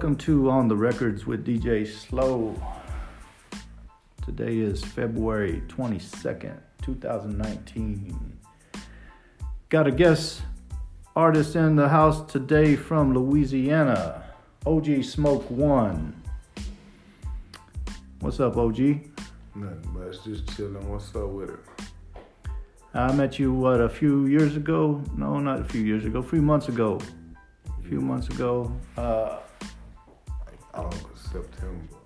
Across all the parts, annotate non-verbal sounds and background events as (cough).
Welcome to On the Records with DJ Slow. Today is February 22nd, 2019. Got a guest artist in the house today from Louisiana, OG Smoke One. What's up, OG? Nothing much, just chilling. What's up with it? I met you, what, a few years ago? No, not a few years ago, a few months ago. A few months ago. Uh, August, September.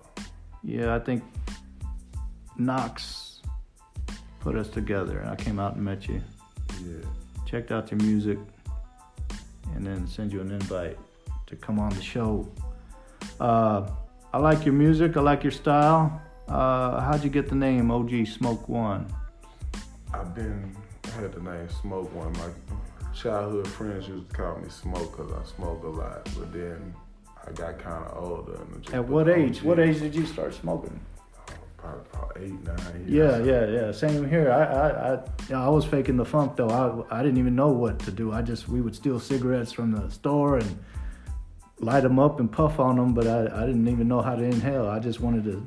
Yeah, I think Knox put us together. I came out and met you, Yeah. checked out your music, and then send you an invite to come on the show. Uh, I like your music. I like your style. Uh, how'd you get the name OG Smoke One? I've been I had the name Smoke One. My childhood friends used to call me Smoke because I smoke a lot. But then I got kind of older. And just At what age? What age did you start smoking? Probably, probably eight, nine Yeah, years. yeah, yeah. Same here. I, I, I, yeah, I was faking the funk though. I, I didn't even know what to do. I just we would steal cigarettes from the store and light them up and puff on them, but I, I didn't even know how to inhale. I just wanted to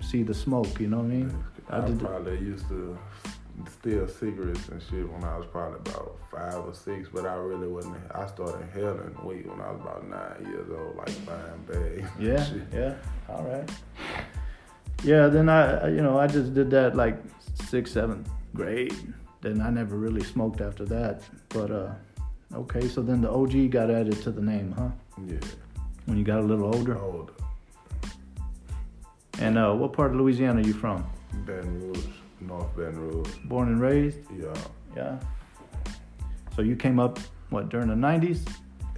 see the smoke. You know what I mean? I, I did. probably used to steal cigarettes and shit when I was probably about five or six, but I really wasn't. I started inhaling weed when I was about nine years old, like buying bags. Yeah, yeah. All right. Yeah. Then I, I- you know, I just did that like sixth, seventh grade. Then I never really smoked after that. But uh, okay. So then the OG got added to the name, huh? Yeah, When you got a little older. older. And uh, what part of Louisiana are you from? Baton Rouge, North Baton Rouge. Born and raised? Yeah, Yeah. So you came up what during the '90s?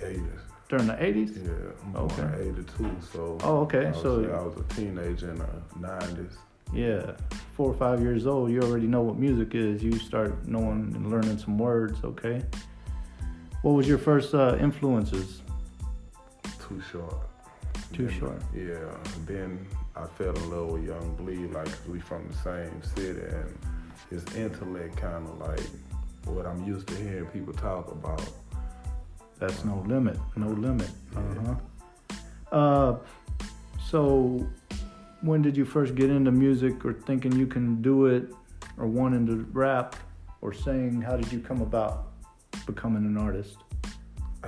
80s. During the '80s? Yeah, Okay. in 82, so. Oh, okay, I so- I was a teenager in the 90s. Yeah. Four or five years old, you already know what music is. You start knowing and learning some words. Okay. What was your first uh, influences? Too short. Too Then, short. Yeah. Then I fell in love with Young Bleed, like we from the same city, and his intellect kind of like what I'm used to hearing people talk about. That's no limit. No limit. Uh huh. Uh, so when did you first get into music, or thinking you can do it, or wanting to rap or sing? How did you come about becoming an artist?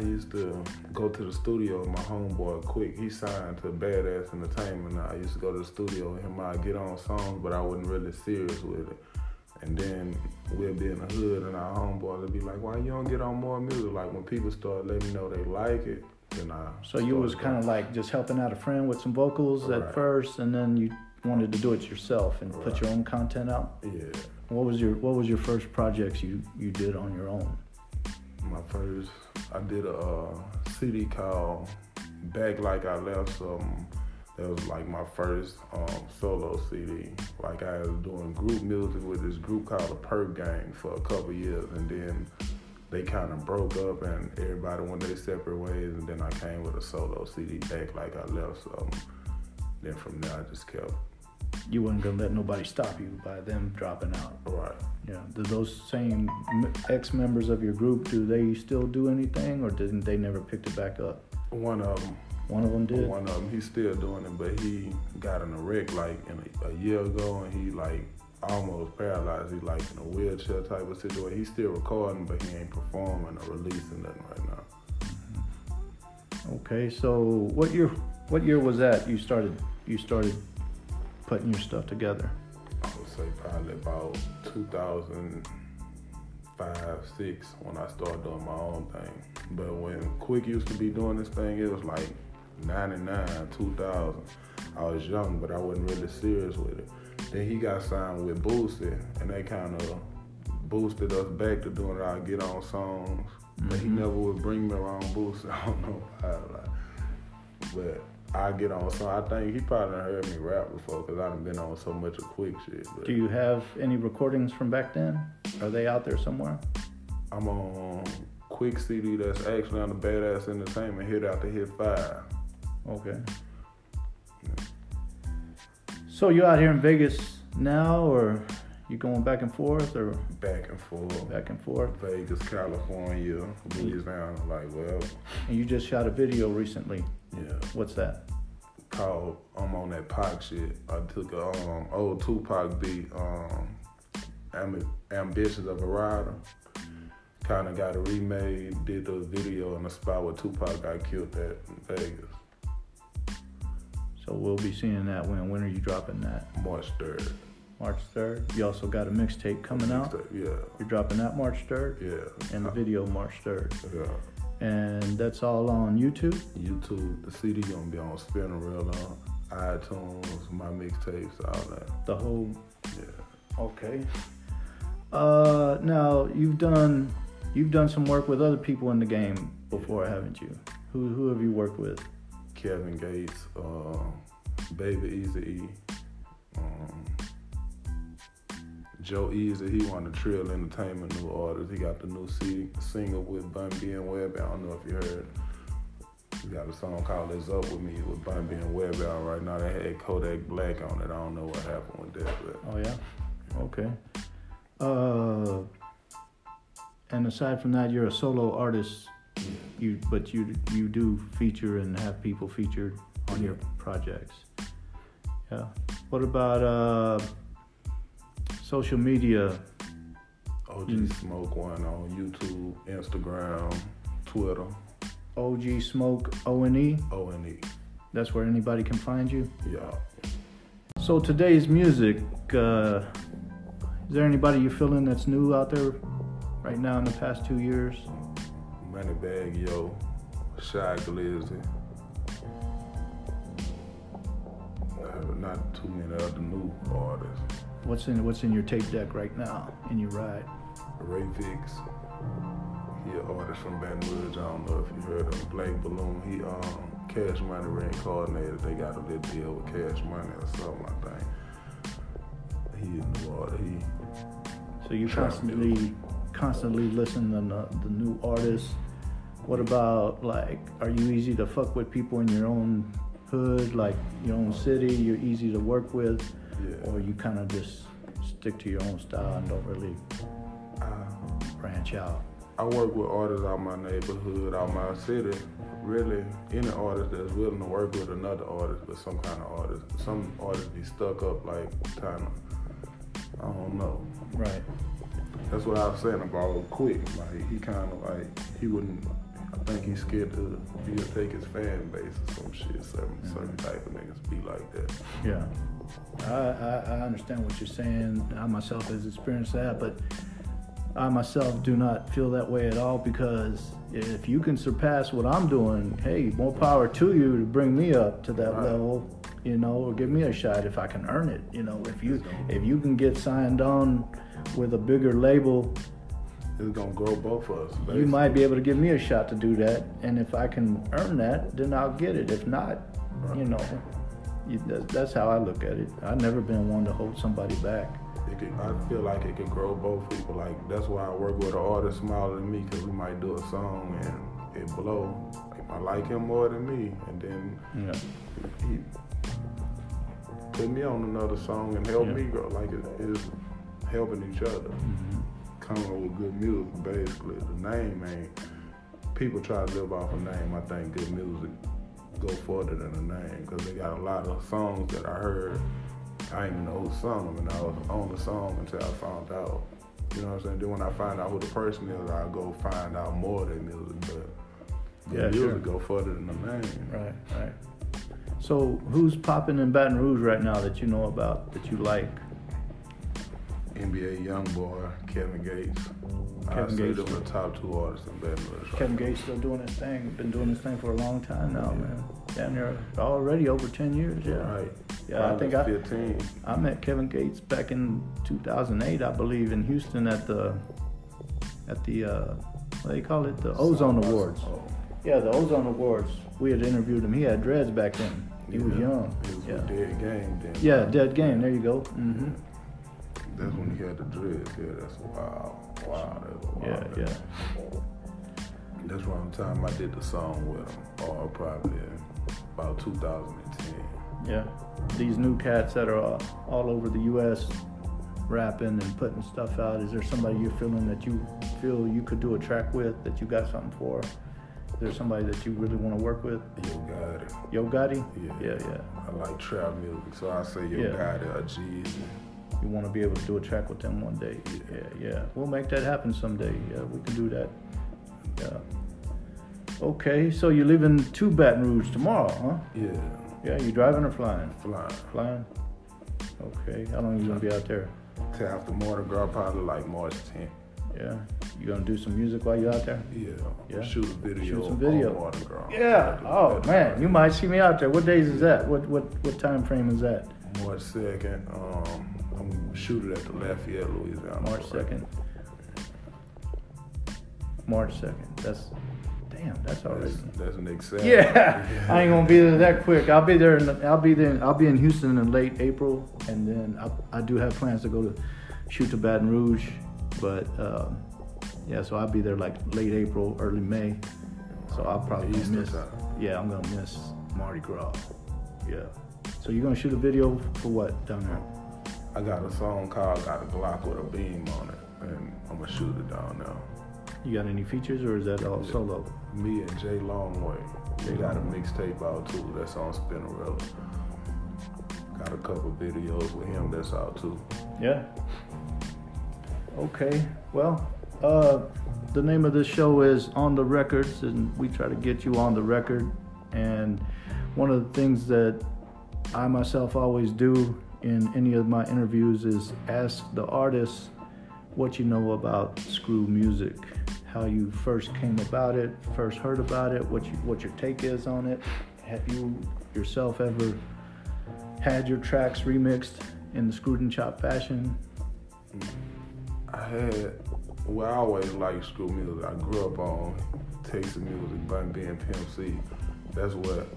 I used to go to the studio with my homeboy Quick. He signed to Badass Entertainment. I used to go to the studio with him. I'd get on songs, but I wasn't really serious with it. And then we'll be in the hood and our homeboys would be like, why you don't get on more music? Like when people start letting me know they like it, then I. So you was kind of like just helping out a friend with some vocals Right. at first, and then you wanted to do it yourself and put your own content out. Yeah. What was your What was your first projects you you did on your own? My first, I did a CD called Back Like I Left Something. That was like my first um, solo CD. Like I was doing group music with this group called the Perk Gang for a couple years, and then they kind of broke up, and everybody went their separate ways. And then I came with a solo CD, Back Like I Left Something. Then from there, I just kept You wasn't gonna let nobody stop you by them dropping out. right. Yeah. Do those same ex members of your group do they still do anything, or didn't they never picked it back up? One of them One of them did. One of them, he's still doing it, but he got in a wreck like in a, a year ago, and he like almost paralyzed. He like in a wheelchair type of situation. He's still recording, but he ain't performing or releasing nothing right now. Mm-hmm. Okay. So what year What year was that? You started You started putting your stuff together. I would say probably about 2005, six when I started doing my own thing. But when Quick used to be doing this thing, it was like 99, 2000. I was young, but I wasn't really serious with it. Then he got signed with Boosie, and they kind of boosted us back to doing our get on songs. But he Mhm. never would bring me around Boosie. (laughs) I don't know why. Like, but I get on so I think he probably done heard me rap before because I've been on so much of quick shit. But Do you have any recordings from back then? Are they out there somewhere? I'm on quick CD that's actually on the Badass Entertainment hit out the hit five. Okay. So you out here in Vegas now, or you going back and forth, or Back and forth. back and forth? Vegas, California, Louisiana, like well, And you just shot a video recently. Yeah. What's that? Called I'm on that Pac shit. I took a um, old Tupac beat, um Am- Ambitious of a Rider. Kinda got it remade, did the video in the spot where Tupac got killed at in Vegas. So we'll be seeing that when. When are you dropping that? March third. March third. You also got a mixtape coming out. Yeah, You're dropping that March third, yeah. and the video March third. Yeah. And that's all on YouTube. YouTube, the CD gonna be on Spinrilla on iTunes, my mixtapes, all that. The whole Yeah. Okay. Uh, now you've done you've done some work with other people in the game before, haven't you? Who who have you worked with? Kevin Gates, uh, Baby Easy E, um, Joe Easy, he won the Trill Entertainment new artist. He got the new C- single with Bun B and Web. I don't know if you heard. He got a song called "It's Up with Me" with Bun B and Web out right now. They had Kodak Black on it. I don't know what happened with that, but Oh yeah. Okay. Uh, and aside from that, you're a solo artist. You but you you do feature and have people featured on your projects. Yeah. What about uh social media? OG Mm. Smoke one on YouTube, Instagram, Twitter, OG Smoke O and E. O and E. That's where anybody can find you. Yeah. So today's music, uh, is there anybody you're feeling that's new out there right now in the past two years? Moneybagg Yo, Shy Glizzy. Not too many other new artists. What's in What's in your tape deck right now in your ride? Ray Vix. He an artist from Baton Rouge. I don't know if you heard of him. Black Balloon. He um Cash Money reincarnated. They got a little deal with Cash Money or something. I think. He a new artist. He So you constantly constantly listen to the, the new artists. What about like, are you easy to fuck with people in your own hood, like your own city? You're easy to work with, yeah. or you kind of just stick to your own style and don't really I, branch out? I work with artists out my neighborhood, out my city. Really, any artist that's willing to work with another artist, but some kind of artist. Some artists be stuck up, like kind of. I don't know. Right. That's what I was saying about Quick. Like he kind of like he wouldn't. I think he's scared to he'll take his fan base or some shit. Certain, certain type of niggas be like that. Yeah. I, I, I understand what you're saying. I myself has experienced that, but I myself do not feel that way at all because if you can surpass what I'm doing, hey, more power to you to bring me up to that Right. level, you know, or give me a shot if I can earn it. You know, if you if you can get signed on with a bigger label, It's gonna grow both of us. you might be able to give me a shot to do that. And if I can earn that, then I'll get it. If not, you know, you, that, that's how I look at it. I've never been one to hold somebody back. It can, I feel like it can grow both people. Like that's why I work with an artist smaller than me because we might do a song and it blow. Like, I like him more than me, and then Yeah. he put me on another song and help Yeah. me grow. Like it is helping each other. Mm-hmm. Coming up with good music, basically. The name ain't. People try to live off a name. I think good music go further than a name because they got a lot of songs that I heard. I didn't even know who sung them, and I was on the song until I found out. You know what I'm saying? Then when I find out who the person is, I go find out more of their music. But Yeah, music sure. go further than the name. Right, right. So who's popping in Baton Rouge right now that you know about that you like? NBA YoungBoy Kevin Gates. I Kevin Gates. them the top two artists in Baton Rouge. Kevin. Gates still doing his thing. Been doing his thing for a long time now, man. Down there already over ten years. Yeah. Right. Yeah, I think I, Probably 15. I met Kevin Gates back in 2008, I believe, in Houston at the at the uh, what do you call it? The Ozone Awards. Oh, Yeah, the Ozone Awards. We had interviewed him. He had dreads back then. He was young. He was Yeah. Dead Game then. Yeah, Dead Game. There you go. hmm That's when he had the dreads. Yeah, that's wow. Wow, that's a Yeah, wow. yeah. That's around the time I did the song with him, or probably about 2010. Yeah, these new cats that are all, all over the U.S. rapping and putting stuff out. Is there somebody you're feeling that you feel you could do a track with that you got something for? Is there somebody that you really want to work with? Yo Gotti. Yo Gotti? Yeah. yeah, yeah. I like trap music, so I say Yo Yeah. got it or Jeezy. You want to be able to do a track with them one day? Yeah, yeah. We'll make that happen someday. Yeah, we can do that. Yeah. Okay, so you're leaving to Baton Rouge tomorrow, huh? Yeah, Yeah, you driving or flying? flying. Flying. Okay. How long are you gonna be out there? Till after Mardi Gras, probably like March 10th. Yeah. You gonna do some music while you're out there? Yeah, Yeah. shoot a video, Shoot some video. Mardi Gras. Yeah. Oh man, you might see me out there. What days is that? What what what time frame is that? March 2nd, um, I'm gonna shoot it at the Lafayette, Louisiana. March second. March second. That's damn. That's already. That's, that's Nick Saban. Yeah, (laughs) I ain't gonna be there that quick. I'll be there. In, I'll be there. I'll be in Houston in late April, and then I, I do have plans to go to shoot to Baton Rouge, but um, yeah, so I'll be there like late April, early May. So I'll probably miss. time. Yeah, I'm gonna miss Mardi Gras. Yeah. So you're gonna shoot a video for what down there? I got a song called Got a Glock with a Beam on it, and I'm gonna shoot it down now. You got any features, or is that all Yeah. solo? Me and Jay Longway. They got a mixtape out too. That's on Spinrilla. Got a couple videos with him that's out too. Yeah. Okay. Well, uh, the name of this show is On the Records, and we try to get you on the record. And one of the things that I myself always do in any of my interviews is ask the artist what you know about screw music, how you first came about it, first heard about it, what you, what your take is on it. Have you yourself ever had your tracks remixed in the screwed and chop fashion? I had, well, I always liked screw music. I grew up on Texas music, Bun B and Pimp C. That's what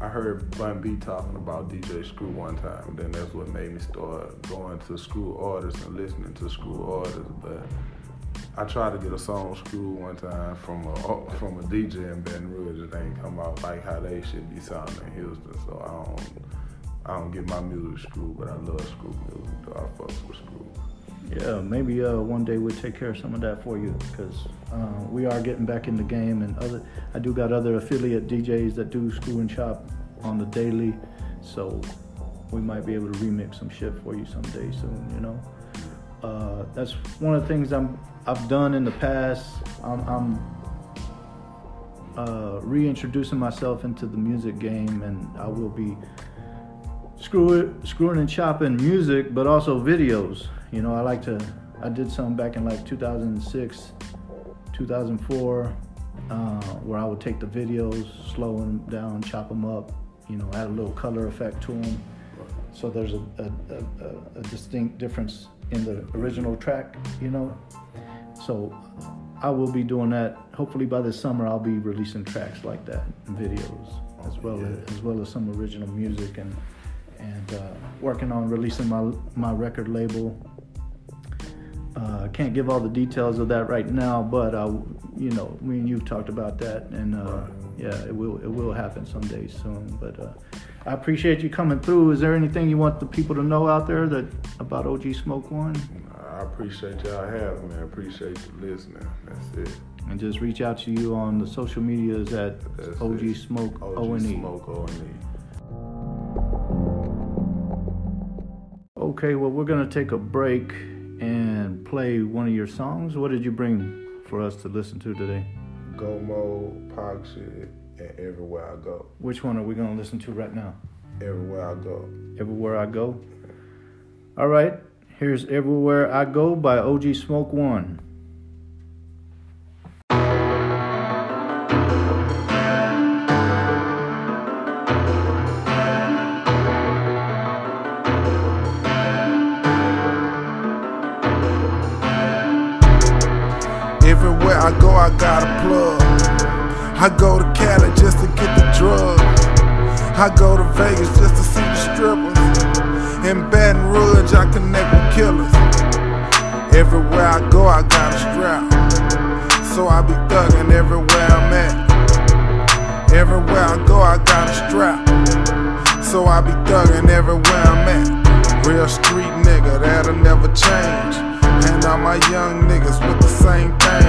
I heard Bun B talking about DJ Screw one time. Then that's what made me start going to screw artists and listening to screw artists. But I tried to get a song screw one time from a from a DJ in Baton Rouge. It ain't come out like how they should be sounding in Houston. So I don't I don't get my music screw, but I love screw music. Though I fucks with screw. Yeah, maybe uh, one day we'll take care of some of that for you because uh, we are getting back in the game, and other I do got other affiliate DJs that do screw and chop on the daily, so we might be able to remix some shit for you someday soon. You know, uh, that's one of the things I'm I've done in the past. I'm, I'm uh, reintroducing myself into the music game, and I will be screwing, screwing and chopping music, but also videos. You know, I like to. I did some back in like 2006, 2004, uh, where I would take the videos, slow them down, chop them up, you know, add a little color effect to them. So there's a, a, a, a distinct difference in the original track, you know. So I will be doing that. Hopefully by this summer, I'll be releasing tracks like that and videos, as well as as well as some original music and and uh, working on releasing my my record label. Uh, can't give all the details of that right now, but uh, you know, me and you've talked about that, and uh, yeah, it will it will happen someday soon. But uh, I appreciate you coming through. Is there anything you want the people to know out there that about OG Smoke One? I appreciate y'all having me. I appreciate you listening. That's it. And just reach out to you on the social medias at That's OG it. Smoke O N E. Okay, well we're gonna take a break and play one of your songs. What did you bring for us to listen to today? Gomo, shit, and everywhere I go. Which one are we gonna listen to right now? Everywhere I go. Everywhere I Go. All right, here's Everywhere I Go by OG Smoke One. I go, got a plug. I go to Cali just to get the drug. I go to Vegas just to see the strippers. In Baton Rouge, I connect with killers. Everywhere I go, I got a strap. So I be thuggin' everywhere I'm at. Everywhere I go, I got a strap. So I be thuggin' everywhere I'm at. Real street nigga, that'll never change. And all my young niggas with the same thing.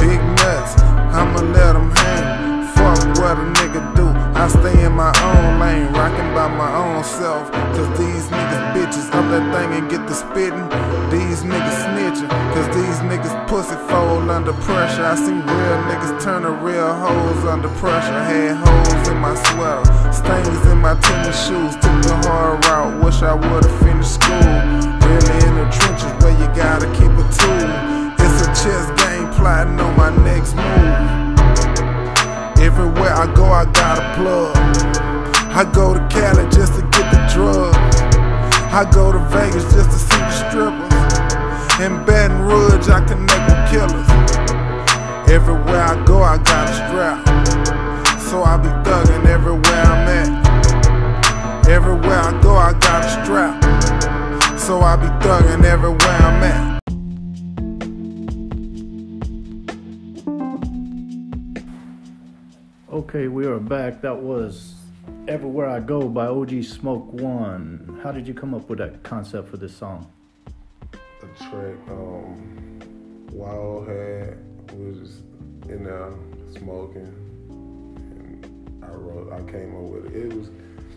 Big nuts, I'ma let them hang. Fuck what a nigga do. I stay in my own lane, rockin' by my own self. Cause these niggas bitches up that thing and get the spittin'. These niggas snitchin', cause these niggas pussy fold under pressure. I seen real niggas turn to real hoes under pressure. Had holes in my sweater, stains in my tennis shoes. Took the hard route, wish I would've finished school. Really the trenches where you gotta keep a tool. It's a chess game plotting on my next move. Everywhere I go, I got a plug. I go to Cali just to get the drug. I go to Vegas just to see the strippers. In Baton Rouge, I connect with killers. Everywhere I go, I got a strap. So I be thuggin' everywhere I'm at. Everywhere I go, I got a strap. So I be thuggin' everywhere I'm at. Okay, we are back. That was Everywhere I Go by OG Smoke One. How did you come up with that concept for this song? a track um Wild had was in there smoking and I wrote I came up with it. It was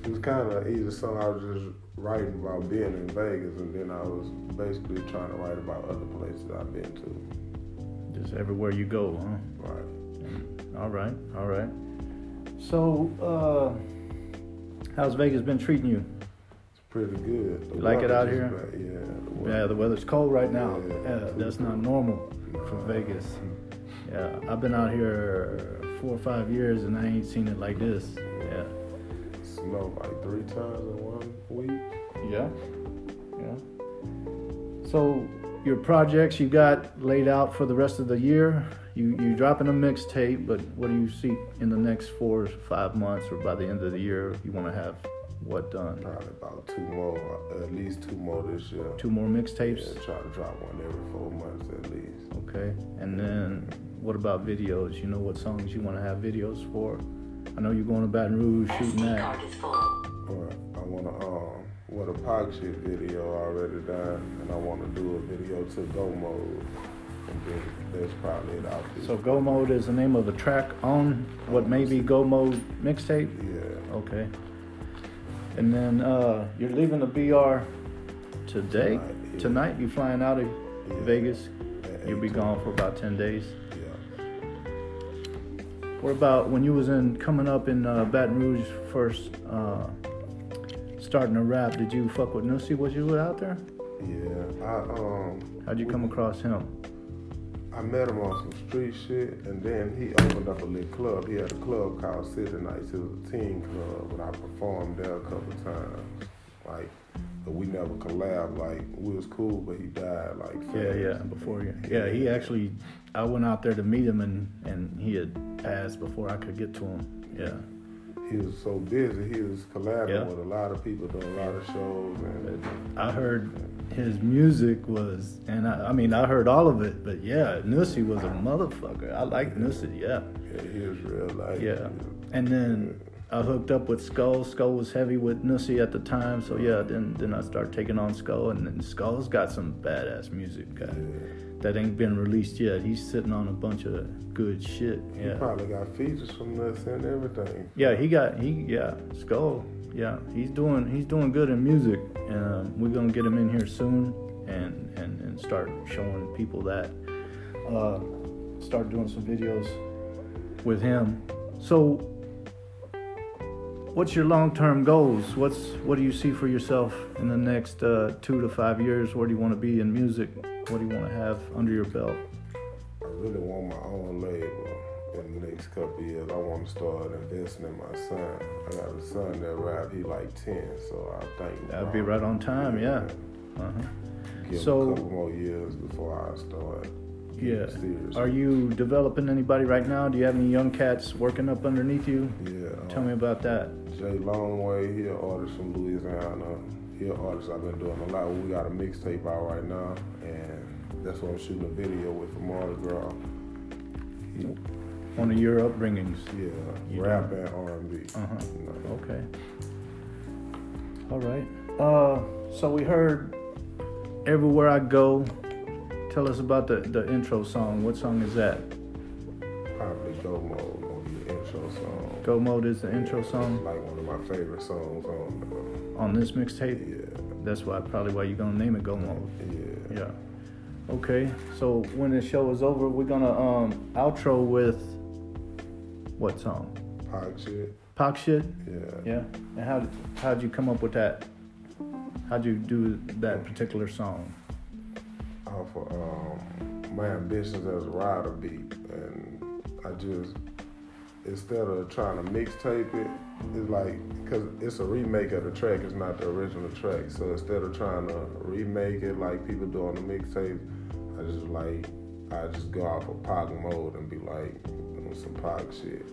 it was kinda an easy song. I was just writing about being in Vegas and then I was basically trying to write about other places I've been to. Just everywhere you go, huh? Right. All right, all right. So, uh, how's Vegas been treating you? It's pretty good. The You like it out here? bad. Yeah, the Yeah, the weather's cold right now. Yeah. Yeah, that's not normal for Vegas. Yeah, I've been out here four or five years and I ain't seen it like this. Yeah. Snow like three times in one week. Yeah. Yeah. So your projects you got laid out for the rest of the year. You you dropping a mixtape, but what do you see in the next four or five months or by the end of the year you want to have what done? Probably about two more, at least two more this year. Two more mixtapes. Yeah, mixtapes. try to drop one every four months at least. Okay. And then what about videos? You know what songs you want to have videos for? I know you're going to Baton Rouge shooting SD that. card. But I wanna um with a Pac shit video already done and I wanna do a video to Go Mode. And then that's probably it out. So Go Mode is the name of a track on what may be Go Mode mixtape. Yeah. Okay. And then uh, you're leaving the BR today. Tonight, yeah. Tonight you flying out of Yeah. Vegas. You'll be gone for about ten days. What about when you was in coming up in uh, Baton Rouge first, uh, starting to rap? Did you fuck with Nussie? Was you out there? Yeah, I um. How'd you come across him? I met him on some street shit, and then he opened up a little club. He had a club called City Nights. It was a teen club, and I performed there a couple times. Like, but we never collabed. Like, we was cool, but he died. Like, Yeah, yeah. Before you, yeah, he actually. I went out there to meet him, and and he had passed before I could get to him. Yeah. He was so busy. He was collabing Yeah. with a lot of people, doing a lot of shows, and I heard his music was, and I, I mean, I heard all of it, but yeah, Nussie was a motherfucker. I like Nussie, yeah. yeah, he was real life. Yeah. And then I hooked up with Skull. Skull was heavy with Nussie at the time, so yeah, then then I started taking on Skull, and then Skull's got some badass music guy that ain't been released yet. He's sitting on a bunch of good shit. He probably got features from us and everything. Yeah, he got he yeah Skull. Yeah, he's doing he's doing good in music, and um, we're gonna get him in here soon, and and and start showing people that. Uh, start doing some videos with him. So, what's your long term goals? What's what do you see for yourself in the next uh, two to five years? Where do you want to be in music? What do you want to have under your belt? I really want my own label in the next couple years. I want to start investing in my son. I got a son that rap. He like ten, so I think That'd be right on time. Yeah. Uh-huh. Give So- a couple more years before I start. Yeah. Are you developing anybody right now? Do you have any young cats working up underneath you? Yeah. Tell me about that. Jay Longway, he an artist from Louisiana. He an artist I've been doing a lot. We got a mixtape out right now, and that's what I'm shooting a video with for Mardi Gras. He, One of your upbringings. yeah, You rap and R&B. Uh-huh. You know. Okay. All right. Uh, so we heard "Everywhere I Go." Tell us about the the intro song. What song is that? Probably Go Mode gonna be the intro song. Go Mode is the intro song like one of my favorite songs on on this mixtape. yeah, That's why probably why you're gonna name it Go Mode. yeah. Yeah. Okay. So when the show is over, we're gonna um outro with what song? Pac shit, Pac shit. yeah. Yeah. And how how'd you come up with that? How'd you do that particular song? Off of um, my ambitions as a rider beat, and I just instead of trying to mixtape it, it's like because it's a remake of the track, it's not the original track. So instead of trying to remake it like people do on the mixtape, I just like I just go off of Pac mode and be like doing some Pac shit.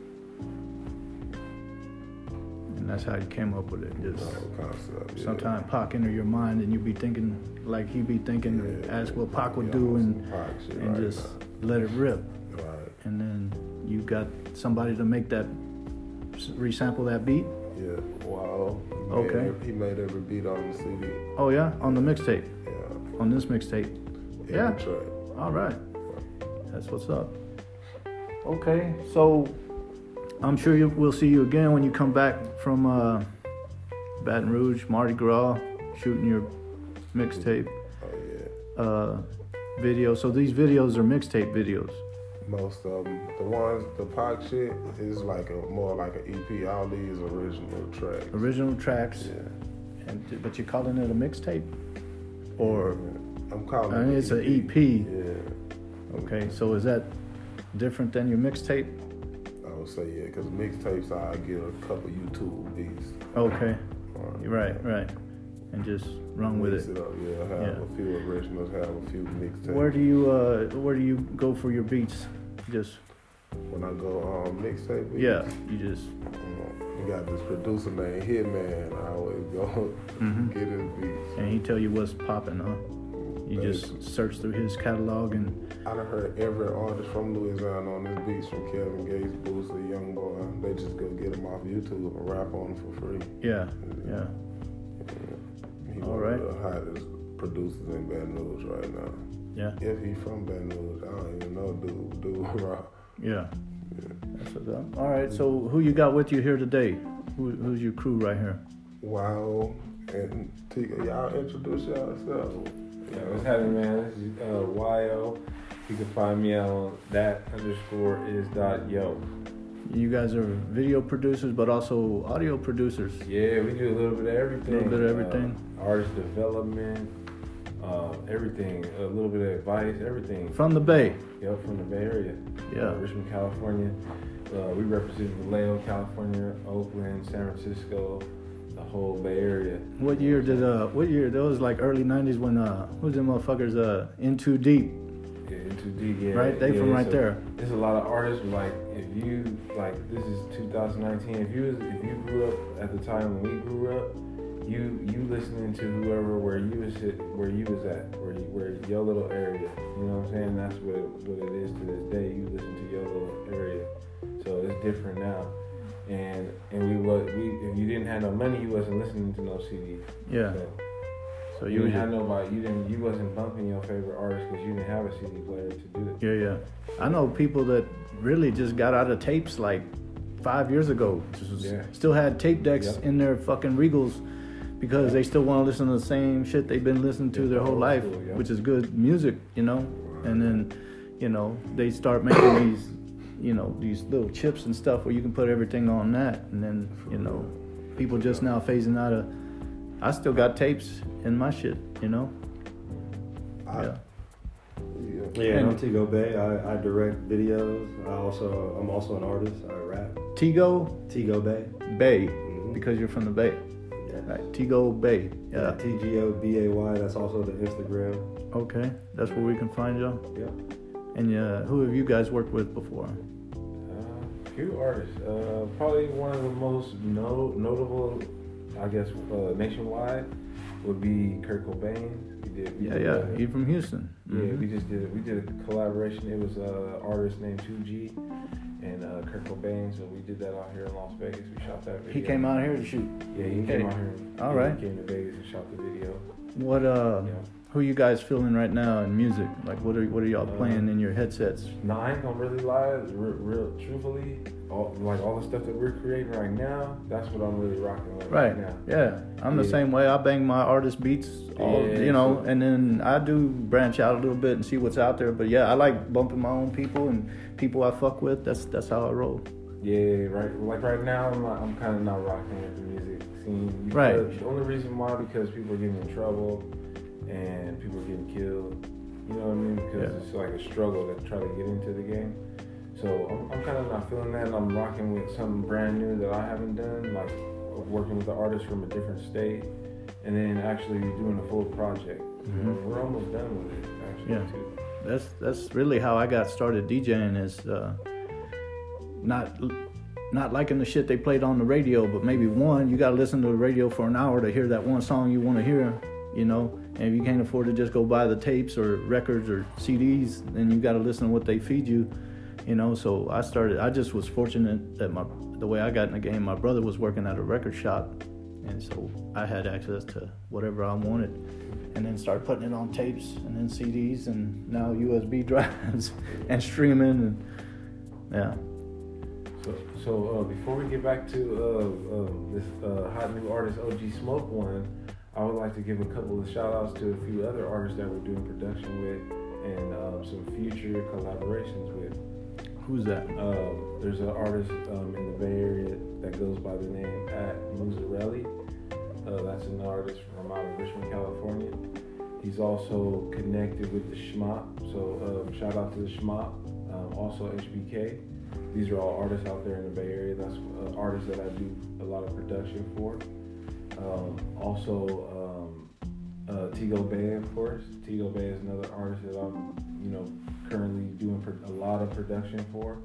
And that's how you came up with it. Just concept. Yeah. sometimes Pac enter your mind and you be thinking like he be thinking Yeah. as what Pac would Yeah, do and Pac shit and right just let it rip. You got somebody to make that resample that beat. Yeah. Wow. He made Okay. every- he made every beat on the CD. Oh yeah, on the mixtape, Yeah. on this mixtape. Yeah. All right. That's what's up. Okay, so I'm sure you, we'll see you again when you come back from uh, Baton Rouge, Mardi Gras, shooting your mixtape Oh yeah. uh, video. So these videos are mixtape videos. Most of them, the ones, the Pac shit is like a more like an EP. All these original tracks. Original tracks, Yeah. and, but you're calling it a mixtape? Or, I'm calling I mean, it it's an EP. EP. Yeah. Okay, so is that different than your mixtape? I would say yeah, because mixtapes I get a couple YouTube beats. Okay, Or, right, right. And just run with it. it up. Yeah, have Yeah. a few originals, have a few mixtapes. Where do you uh where do you go for your beats? Just when I go um mixtape? beats, yeah, you just you got this producer named Hitman. I always go (laughs) Mhm. get his beats. and he tell you what's popping, huh? You just search through his catalog and I done heard every artist from Louisiana on this beats from Kevin Gates, Boosie, Young Boy. They just go get them off YouTube and rap on them for free. yeah, yeah. He All one right. of the hottest producers in Baton Rouge right now. Yeah, If he from Baton Rouge, I don't even know dude. Dude (laughs) rock. yeah. That's what's up. All right, so who you got with you here today? Who, who's your crew right here? Wow. And Tika, y'all introduce yourselves. Yeah, what's happening, man? This is uh, YO. You can find me on that underscore is dot yo. You guys are video producers, but also audio producers. Yeah, we do a little bit of everything. A little bit of everything. Uh, artist development, uh, everything. A little bit of advice, everything. From the Bay. Yep, from the Bay Area. Yeah. Uh, Richmond, California. Uh, we represent Vallejo, California, Oakland, San Francisco, the whole Bay Area. What year did uh? What year? That was like early '90s when uh, who's them motherfuckers uh, in too deep, Yeah, into deep, yeah. right? They yeah, from right so there. There's a lot of artists like if you like this is 2019. If you was, if you grew up at the time when we grew up, you you listening to whoever where you was at, where you was at where you, where your little area. You know what I'm saying? That's what what it is to this day. You listen to your little area. So it's different now. And and we was we if you didn't have no money, you wasn't listening to no CD. Yeah. So, So you you didn't have nobody. You didn't. You wasn't bumping your favorite artist because you didn't have a CD player to do it. Yeah, yeah. I know people that really just got out of tapes like five years ago. Just Yeah. Still had tape decks Yep. in their fucking Regals because they still want to listen to the same shit they've been listening to Yeah, their whole life, yeah. which is good music, you know. And then, you know, they start making (coughs) these, you know, these little chips and stuff where you can put everything on that, and then, you know, people just now phasing out of. I still got tapes in my shit, you know. I- Yeah. Yeah, And- I'm Tigo Bay. I, I direct videos. I also I'm also an artist. I rap. Tigo Tigo Bay. Bay, Mhm. because you're from the Bay. Yeah. Right, Tigo Bay. Yeah. Yeah. T G O B A Y. That's also the Instagram. Okay, that's where we can find you. Yeah. And uh, who have you guys worked with before? Uh, few artists. Uh, probably one of the most no, notable, I guess, uh, nationwide would be Kirko Bangz. We did. We Yeah, did, yeah. uh, You from Houston? yeah, Mhm. we just did it. We did a collaboration. It was an artist named 2G and uh, Kirko Bangz. So we did that out here in Las Vegas. We shot that video. He came out here to shoot. Yeah, he Okay. came out here. All yeah, right. He came to Vegas and shot the video. What uh? Yeah. Who you guys feeling right now in music? Like, what are what are y'all playing in your headsets? No, I ain't gonna really lie. Real, real truthfully, all, like all the stuff that we're creating right now, that's what I'm really rocking with right, Right. now. Yeah, I'm the same way. I bang my artist beats, all Yeah, you know, so- and then I do branch out a little bit and see what's out there. But yeah, I like bumping my own people and people I fuck with. That's that's how I roll. Yeah, right. Like right now, I'm not, I'm kind of not rocking with the music scene. Right. The only reason why because people are getting in trouble and people are getting killed. You know what I mean? Because Yeah. it's like a struggle to try to get into the game. So I'm, I'm kind of not feeling that. I'm rocking with something brand new that I haven't done, like working with an artist from a different state, and then actually doing a full project. Mhm. We're almost done with it, actually. Yeah. Too. That's that's really how I got started DJing. Is uh, not not liking the shit they played on the radio, but maybe one you got to listen to the radio for an hour to hear that one song you want to hear. You know, and if you can't afford to just go buy the tapes or records or CDs, then you got to listen to what they feed you. You know, so I started. I just was fortunate that my the way I got in the game, my brother was working at a record shop, and so I had access to whatever I wanted and then start putting it on tapes and then CDs and now USB (laughs) drives and streaming and yeah. So, so uh, before we get back to uh, um, this uh, hot new artist OG Smoke one, I would like to give a couple of shout outs to a few other artists that we're doing production with and um, some future collaborations with. Who's that? Um, there's an artist um, in the Bay Area that goes by the name at Muzzarelli. Uh, that's an artist from out of Richmond, California. He's also connected with the Schmop, so um, shout out to the Schmop. Um, also HBK. These are all artists out there in the Bay Area. That's uh, artists that I do a lot of production for. Um, also, um, uh, Tigo Bay, of course. Tigo Bay is another artist that I'm, you know, currently doing a lot of production for.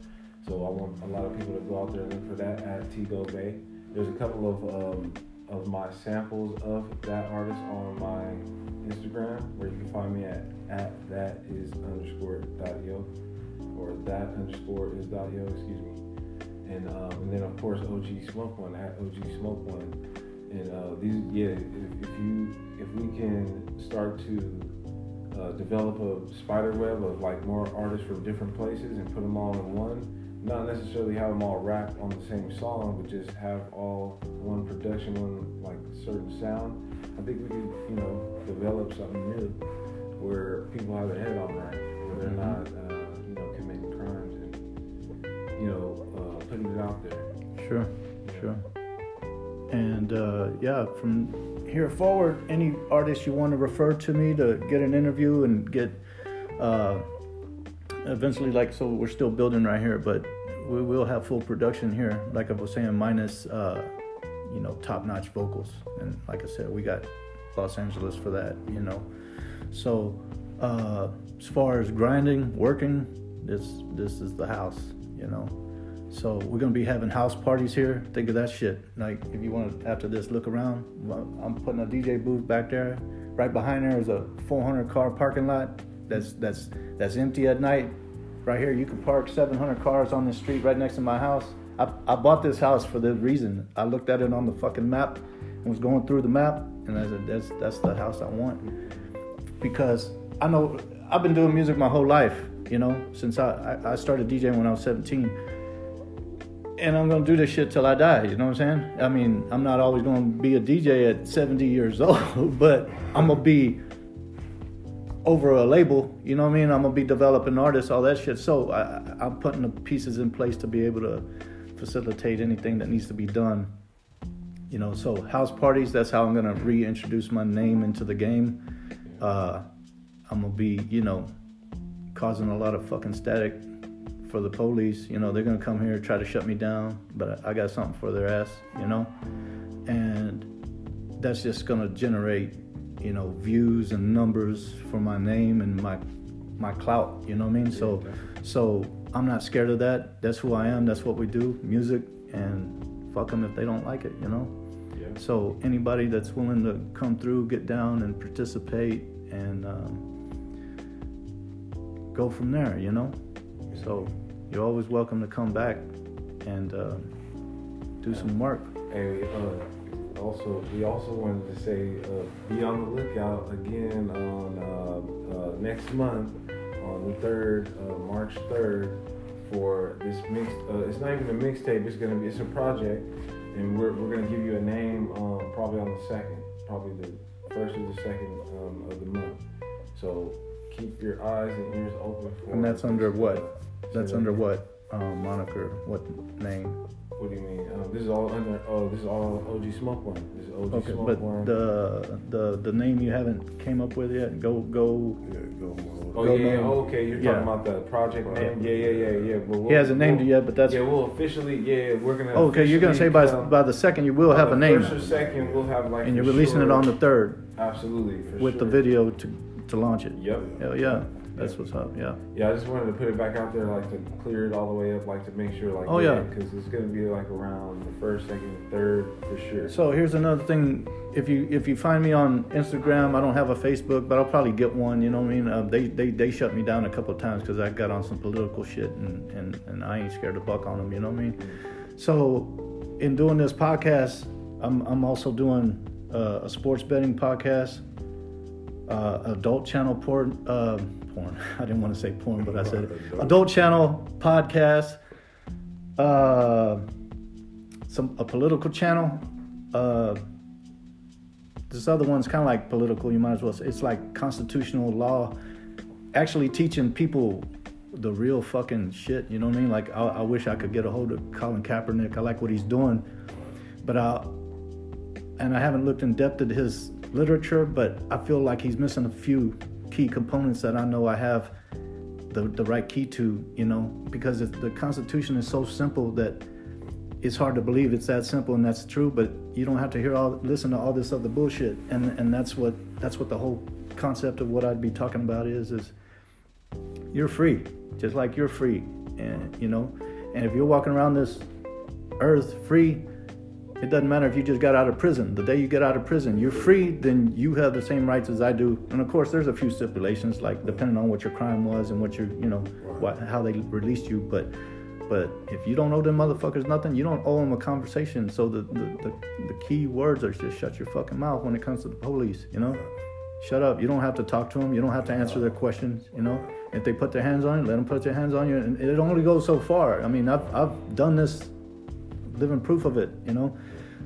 So I want a lot of people to go out there and look for that at Tigo Bay. There's a couple of um, of my samples of that artist on my Instagram, where you can find me at at that is underscore dot yo, or that underscore is dot yo, excuse me. And um, and then of course OG Smoke One at OG Smoke One. And uh, these, yeah, if, if you if we can start to uh, develop a spider web of like more artists from different places and put them all in one. Not necessarily have them all rap on the same song, but just have all one production, one like certain sound. I think we could, you know, develop something new where people have their head on right, where they're Mhm. not, uh, you know, committing crimes and, you know, uh, putting it out there. Sure, sure. And uh, yeah, from here forward, any artist you want to refer to me to get an interview and get uh, eventually, like, so we're still building right here, but we will have full production here, like I was saying, minus, uh, you know, top notch vocals. And like I said, we got Los Angeles for that, you know. So, uh, as far as grinding, working, this this is the house, you know. So we're gonna be having house parties here. Think of that shit. Like if you want to after this, look around. I'm putting a DJ booth back there. Right behind there is a 400 car parking lot. That's that's that's empty at night. Right here, you can park 700 cars on the street right next to my house. I, I bought this house for this reason. I looked at it on the fucking map and was going through the map, and I said, that's that's the house I want because I know I've been doing music my whole life. You know, since I I started DJing when I was 17 and I'm gonna do this shit till I die. You know what I'm saying? I mean, I'm not always gonna be a DJ at 70 years (laughs) old, but I'm gonna be over a label. You know what I mean? I'm gonna be developing artists, all that shit. So I, I'm putting the pieces in place to be able to facilitate anything that needs to be done. You know, so house parties. That's how I'm gonna reintroduce my name into the game. Uh, I'm gonna be, you know, causing a lot of fucking static for the police. You know, they're gonna come here try to shut me down, but I got something for their ass. You know, and that's just gonna generate, you know, views and numbers for my name and my my clout. You know what I mean? So, so I'm not scared of that. That's who I am. That's what we do. Music and fuck them if they don't like it. You know. Yeah. So anybody that's willing to come through, get down and participate, and um, go from there, you know. So you're always welcome to come back and uh, do some work. And uh, also, we also wanted to say, uh, be on the lookout again on uh, uh, next month on the third, uh, March third, for this mix. Uh, it's not even a mixtape. It's gonna be. It's a project, and we're we're gonna give you a name um, probably on the second, probably the first or the second um, of the month. So keep your eyes and ears open for. And that's under what? That's under what um, moniker? What name? What do you mean? Um, this is all under. Oh, this is all OG Smoke One. This is OG Okay, Smoke but One. the the the name you haven't came up with yet. Go go. Yeah, go. Oh Go yeah, yeah, oh, okay. You're Yeah. talking about the project name. Yeah, yeah, yeah, yeah. But we'll, He hasn't named we'll, it yet, but that's Yeah, we'll officially. Yeah, we're gonna. oh, okay. You're gonna say by um, by the second you will have a name, First or second, we'll have like. and you're releasing it on the third Absolutely. For with the video to to launch it. Yep. Hell yeah, that's what's up. Yeah. Yeah, I just wanted to put it back out there, like to clear it all the way up, like to make sure, like. Oh, yeah. Because it's gonna be like around the first, second, third for sure. So here's another thing. If you if you find me on Instagram, I don't have a Facebook, but I'll probably get one. You know what I mean? Uh, they they they shut me down a couple of times because I got on some political shit, and, and and I ain't scared to buck on them. You know what I mean? So in doing this podcast, I'm I'm also doing uh, a sports betting podcast, uh, adult channel porn. Uh, porn. (laughs) I didn't want to say porn, but I said it. adult channel podcast. Uh, some a political channel. Uh, this other one's kind of like political. You might as well say it's like constitutional law. Actually teaching people the real fucking shit. You know what I mean? Like I, I wish I could get a hold of Colin Kaepernick. I like what he's doing, but I and I haven't looked in depth at his literature, but I feel like he's missing a few key components that I know I have the the right key to. You know, because the Constitution is so simple that it's hard to believe it's that simple and that's true but you don't have to hear all listen to all this other bullshit and and that's what that's what the whole concept of what I'd be talking about is is you're free just like you're free and you know and if you're walking around this earth free it doesn't matter if you just got out of prison the day you get out of prison you're free then you have the same rights as I do and of course there's a few stipulations like depending on what your crime was and what your you know what how they released you but but if you don't owe them motherfuckers nothing, you don't owe them a conversation. So the, the, the, the key words are just shut your fucking mouth when it comes to the police, you know? Shut up. You don't have to talk to them. You don't have to answer their questions, you know? If they put their hands on you, let them put their hands on you. And it only goes so far. I mean, I've, I've done this, living proof of it, you know?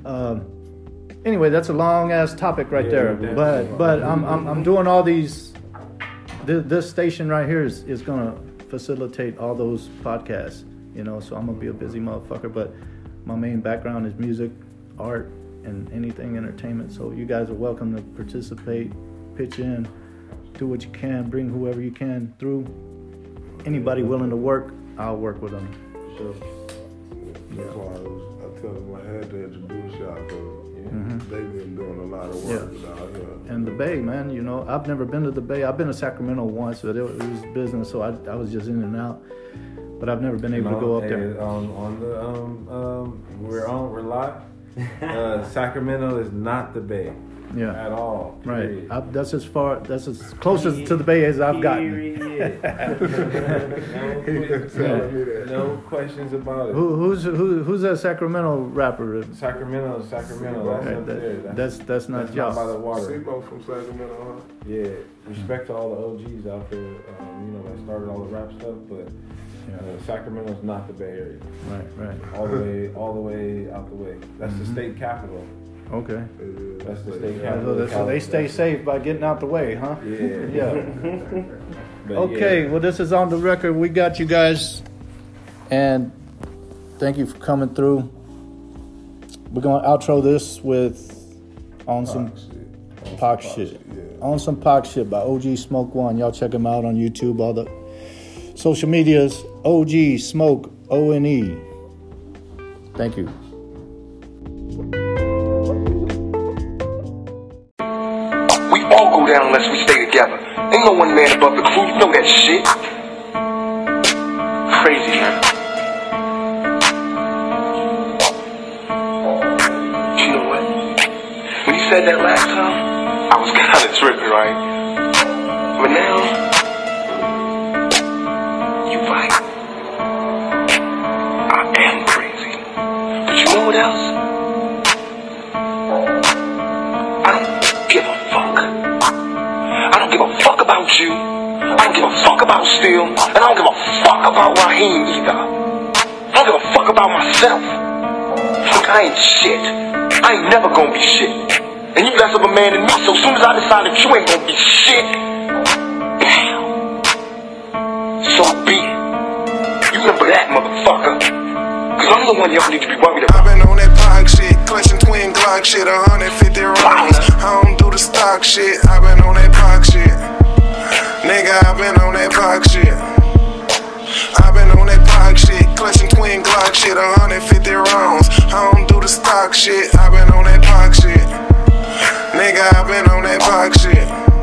Um, anyway, that's a long ass topic right Yeah, there. But, but I'm, I'm, I'm doing all these, this, this station right here is, is going to facilitate all those podcasts you know. So I'm gonna be a busy motherfucker. But my main background is music, art, and anything entertainment. So you guys are welcome to participate, pitch in, do what you can, bring whoever you can through. Anybody willing to work, I'll work with them. That's why I, was, I tell them I had to introduce y'all because Mhm. they've been doing a lot of work out here. And the Bay, man, you know, I've never been to the Bay. I've been to Sacramento once, but it was, business, so I, I was just in and out. But I've never been able to go up there. Um, on the um, um, we're on. We're live. (laughs) Uh, Sacramento is not the Bay Yeah, at all. right. period. I, that's as far, that's as closest to the Bay as I've gotten. Period. He (laughs) telling no questions about it. Who, who's who, who's that Sacramento rapper? Sacramento, Sacramento. That's Right, up that- there. that's that's not that's not by y'all. the water. C-Bo from Sacramento, Yeah, respect to all the OGs out there, um, you know, that started all the rap stuff, but Yeah, uh, Sacramento's not the Bay Area. right, right. All the way, all the way out the way. That's the Mhm. state capital. Okay. That's the state So, capital. that's- so they stay safe by getting out the way, huh? Yeah. (laughs) Yeah. Okay, yeah. well, this is on the record. We got you guys, and thank you for coming through. We're gonna outro this with on some Pac shit. On Pac some shit. Yeah. on some Pac shit by OG Smoke One. Y'all check him out on YouTube. All the social medias. OG Smoke O N E. Thank you. All go down unless we stay together. Ain't no one man above the crew, you know that shit. Crazy, man. You know what? When you said that last time, I was (laughs) kinda tripping, right? But now, you right. I am crazy. But you know what else? About Steel. And I don't give a fuck about Raheem either. I don't give a fuck about myself. Fuck, I ain't shit. I ain't never gonna be shit. And you less of a man than me, so as soon as I decide that you ain't gonna be shit, bam. So be it. You remember that, motherfucker. Cause I'm the one y'all need to be worried about. I've been on that Pac shit, clutching twin Glock shit, 150 rounds. I don't do the stock shit, I've been on that Pac shit. Nigga, I've been on that Pac shit. I've been on that Pac shit, clutching twin Glock shit, 150 rounds. I don't do the stock shit, I've been on that Pac shit. Nigga, I've been on that Pac shit.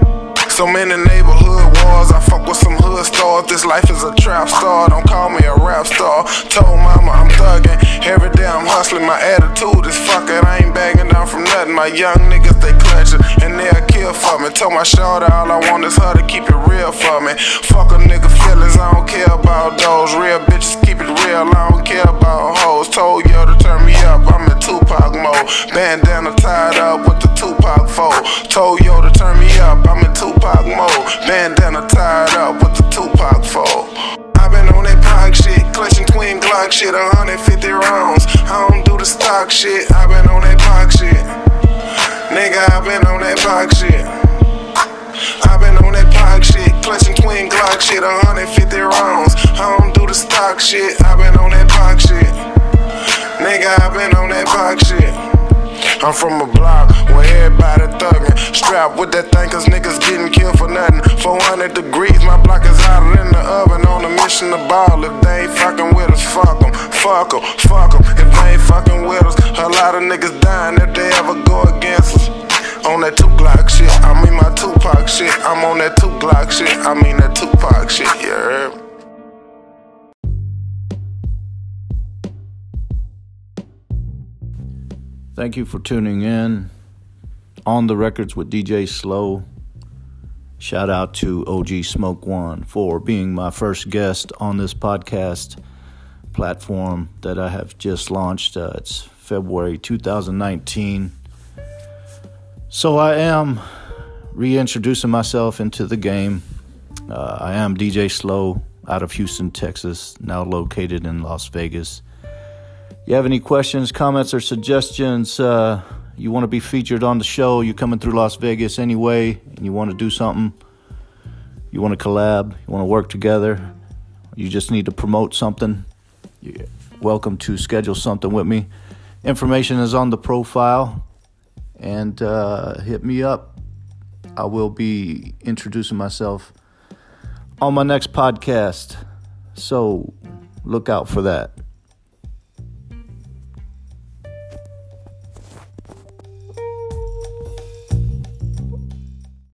So many neighborhood wars, I fuck with some hood stars. This life is a trap star, don't call me a rap star. Told mama I'm thuggin', every day I'm hustling. My attitude is fuckin', I ain't bagging down from nothing. My young niggas, they clutchin', and they'll kill for me. Told my shorty all I want is her to keep it real for me. Fuck a nigga feelings, I don't care about those. Real bitches keep it real, I don't care about hoes. Told yo to turn me up, I'm Tupac mode. Bandana tied up with the Tupac fold. Told yo to turn me up, I'm in Tupac mode. Bandana tied up with the Tupac fold. i been on that Pac shit, clutching twin Glock shit, 150 rounds. I don't do the stock shit, i been on that Pac shit. Nigga, i been on that Pac shit. i been on that Pac shit, clutching twin Glock shit, 150 rounds. I don't do the stock shit, i been on that Pac shit. Nigga, i been on that Pac shit. I'm from a block where everybody thuggin'. Strapped with that thing cause niggas getting killed for nothing. 400 degrees, my block is hotter than the oven. On a mission to ball. If they ain't fucking with us, fuck them. Fuck them, fuck them. If they ain't fucking with us, a lot of niggas dying if they ever go against us. On that two Glock shit, I mean my Tupac shit. I'm on that two Glock shit, I mean that Tupac shit, you Thank you for tuning in. On the records with DJ Slow. Shout out to OG Smoke One for being my first guest on this podcast platform that I have just launched. Uh, it's February 2019. So I am reintroducing myself into the game. Uh, I am DJ Slow out of Houston, Texas, now located in Las Vegas you have any questions, comments, or suggestions, uh, you want to be featured on the show, you're coming through Las Vegas anyway, and you want to do something, you want to collab, you want to work together, you just need to promote something, you're welcome to schedule something with me. Information is on the profile, and uh, hit me up. I will be introducing myself on my next podcast. So look out for that.